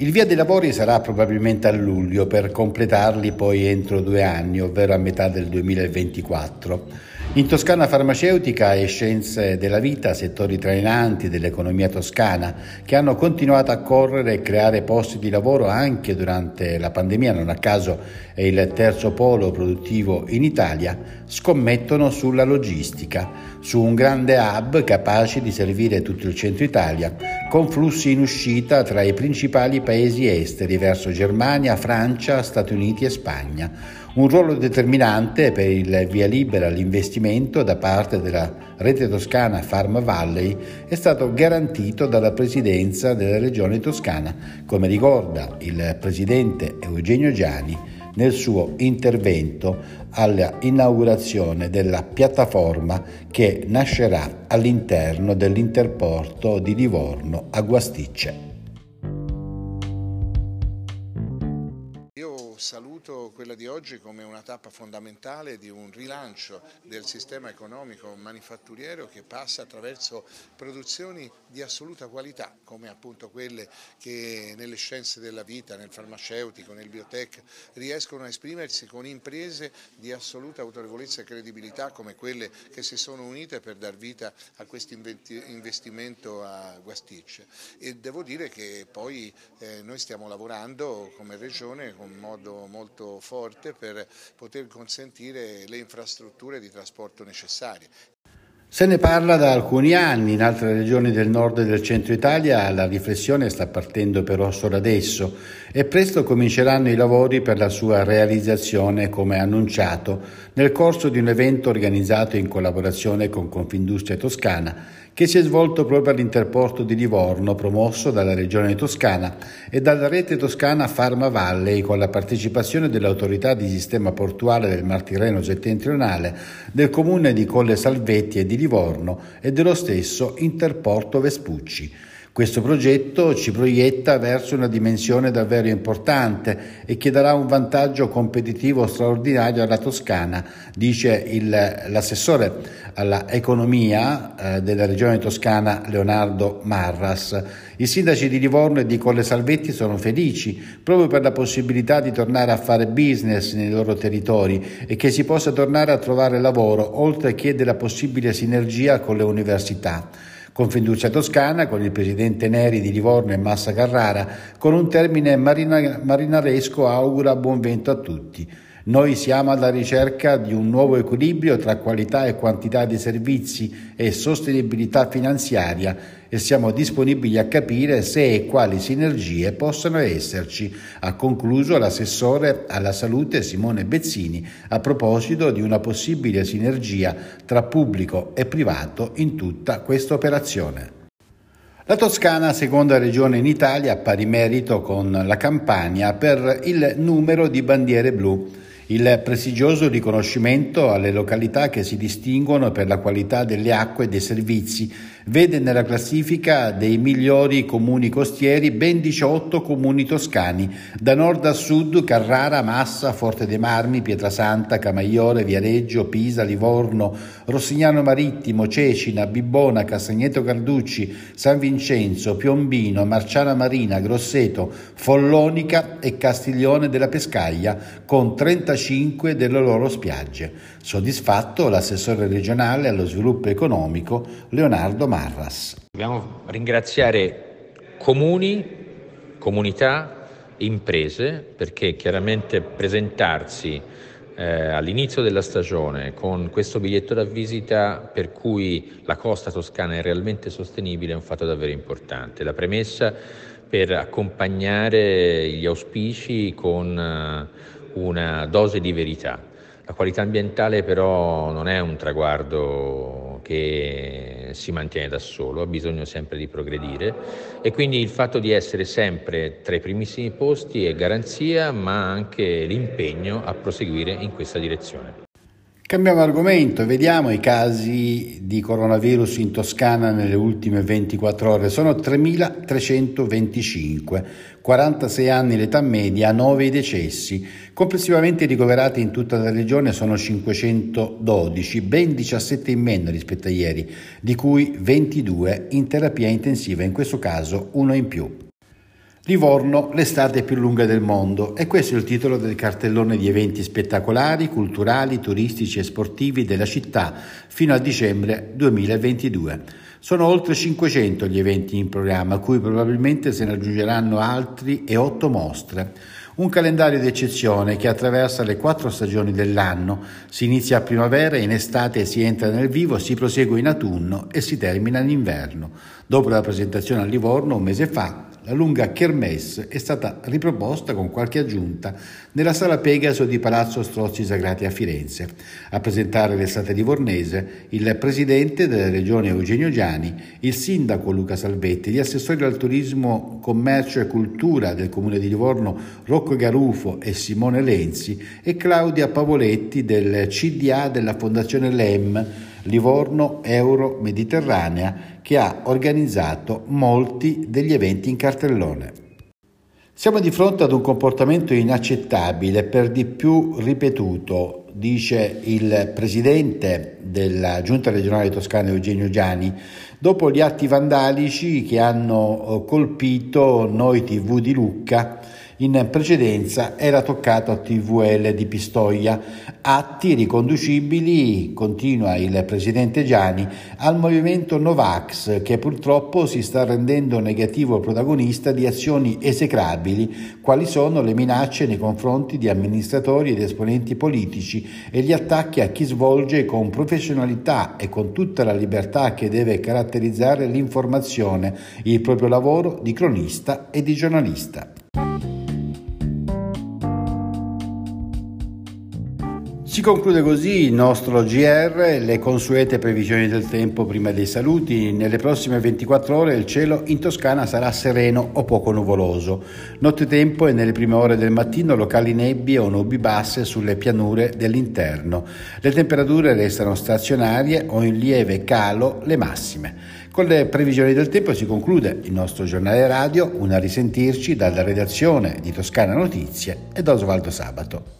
Il via dei lavori sarà probabilmente a luglio per completarli poi entro due anni, ovvero a metà del 2024. In Toscana farmaceutica e scienze della vita, settori trainanti dell'economia toscana, che hanno continuato a correre e creare posti di lavoro anche durante la pandemia, non a caso è il terzo polo produttivo in Italia, scommettono sulla logistica, su un grande hub capace di servire tutto il centro Italia, con flussi in uscita tra i principali paesi esteri verso Germania, Francia, Stati Uniti e Spagna un ruolo determinante per il via libera all'investimento da parte della rete toscana Farm Valley è stato garantito dalla Presidenza della Regione Toscana, come ricorda il Presidente Eugenio Giani nel suo intervento all'inaugurazione della piattaforma che nascerà all'interno dell'interporto di Livorno a Guasticce. Saluto quella di oggi come una tappa fondamentale di un rilancio del sistema economico manifatturiero che passa attraverso produzioni di assoluta qualità, come appunto quelle che nelle scienze della vita, nel farmaceutico, nel biotech riescono a esprimersi con imprese di assoluta autorevolezza e credibilità come quelle che si sono unite per dar vita a questo investimento a Guasticce. E devo dire che poi eh, noi stiamo lavorando come regione con modo modo molto forte per poter consentire le infrastrutture di trasporto necessarie. Se ne parla da alcuni anni, in altre regioni del nord e del centro Italia la riflessione sta partendo però solo adesso e presto cominceranno i lavori per la sua realizzazione come annunciato nel corso di un evento organizzato in collaborazione con Confindustria Toscana che si è svolto proprio all'interporto di Livorno, promosso dalla Regione Toscana e dalla rete toscana Pharma Valley, con la partecipazione dell'autorità di sistema portuale del Mar Tirreno settentrionale, del comune di Colle Salvetti e di Livorno e dello stesso Interporto Vespucci. Questo progetto ci proietta verso una dimensione davvero importante e che darà un vantaggio competitivo straordinario alla Toscana, dice il, l'assessore alla economia eh, della regione toscana Leonardo Marras. I sindaci di Livorno e di Colle Salvetti sono felici proprio per la possibilità di tornare a fare business nei loro territori e che si possa tornare a trovare lavoro, oltre che della possibile sinergia con le università. Confindustria Toscana, con il presidente Neri di Livorno e Massa Carrara, con un termine marina, marinaresco augura buon vento a tutti. Noi siamo alla ricerca di un nuovo equilibrio tra qualità e quantità di servizi e sostenibilità finanziaria e siamo disponibili a capire se e quali sinergie possano esserci, ha concluso l'assessore alla salute Simone Bezzini a proposito di una possibile sinergia tra pubblico e privato in tutta questa operazione. La Toscana, seconda regione in Italia, a pari merito con la Campania per il numero di bandiere blu il prestigioso riconoscimento alle località che si distinguono per la qualità delle acque e dei servizi vede nella classifica dei migliori comuni costieri ben 18 comuni toscani, da nord a sud Carrara, Massa, Forte dei Marmi, Pietrasanta, Camaiore, Viareggio, Pisa, Livorno, Rossignano Marittimo, Cecina, Bibbona, Castagneto Carducci, San Vincenzo, Piombino, Marciana Marina, Grosseto, Follonica e Castiglione della Pescaia, con 35 delle loro spiagge. Soddisfatto l'assessore regionale allo sviluppo economico Leonardo Marras. Dobbiamo ringraziare comuni, comunità, imprese, perché chiaramente presentarsi eh, all'inizio della stagione con questo biglietto da visita per cui la costa toscana è realmente sostenibile è un fatto davvero importante. La premessa per accompagnare gli auspici con uh, una dose di verità. La qualità ambientale però non è un traguardo che si mantiene da solo, ha bisogno sempre di progredire e quindi il fatto di essere sempre tra i primissimi posti è garanzia ma anche l'impegno a proseguire in questa direzione. Cambiamo argomento, vediamo i casi di coronavirus in Toscana nelle ultime 24 ore. Sono 3.325, 46 anni l'età media, 9 i decessi. Complessivamente ricoverati in tutta la regione sono 512, ben 17 in meno rispetto a ieri, di cui 22 in terapia intensiva, in questo caso uno in più. Livorno, l'estate più lunga del mondo e questo è il titolo del cartellone di eventi spettacolari, culturali, turistici e sportivi della città fino a dicembre 2022. Sono oltre 500 gli eventi in programma, cui probabilmente se ne aggiungeranno altri e otto mostre. Un calendario d'eccezione che attraversa le quattro stagioni dell'anno. Si inizia a primavera, in estate si entra nel vivo, si prosegue in autunno e si termina in inverno. Dopo la presentazione a Livorno un mese fa, la lunga kermesse è stata riproposta con qualche aggiunta nella sala Pegaso di Palazzo Strozzi Sagrati a Firenze. A presentare l'estate livornese il presidente della regione Eugenio Giani, il sindaco Luca Salvetti, gli assessori al turismo, commercio e cultura del comune di Livorno Rocco Garufo e Simone Lenzi e Claudia Pavoletti del CDA della Fondazione LEM Livorno Euro Mediterranea che ha organizzato molti degli eventi in cartellone. Siamo di fronte ad un comportamento inaccettabile, per di più ripetuto, dice il presidente della Giunta regionale toscana Eugenio Giani, dopo gli atti vandalici che hanno colpito Noi TV di Lucca in precedenza era toccato a TVL di Pistoia, atti riconducibili, continua il presidente Gianni, al movimento Novax che purtroppo si sta rendendo negativo protagonista di azioni esecrabili, quali sono le minacce nei confronti di amministratori ed esponenti politici e gli attacchi a chi svolge con professionalità e con tutta la libertà che deve caratterizzare l'informazione, il proprio lavoro di cronista e di giornalista. Si conclude così il nostro GR, le consuete previsioni del tempo prima dei saluti. Nelle prossime 24 ore il cielo in Toscana sarà sereno o poco nuvoloso. Nottetempo e nelle prime ore del mattino locali nebbie o nubi basse sulle pianure dell'interno. Le temperature restano stazionarie o in lieve calo le massime. Con le previsioni del tempo si conclude il nostro giornale radio, una risentirci dalla redazione di Toscana Notizie e da Osvaldo Sabato.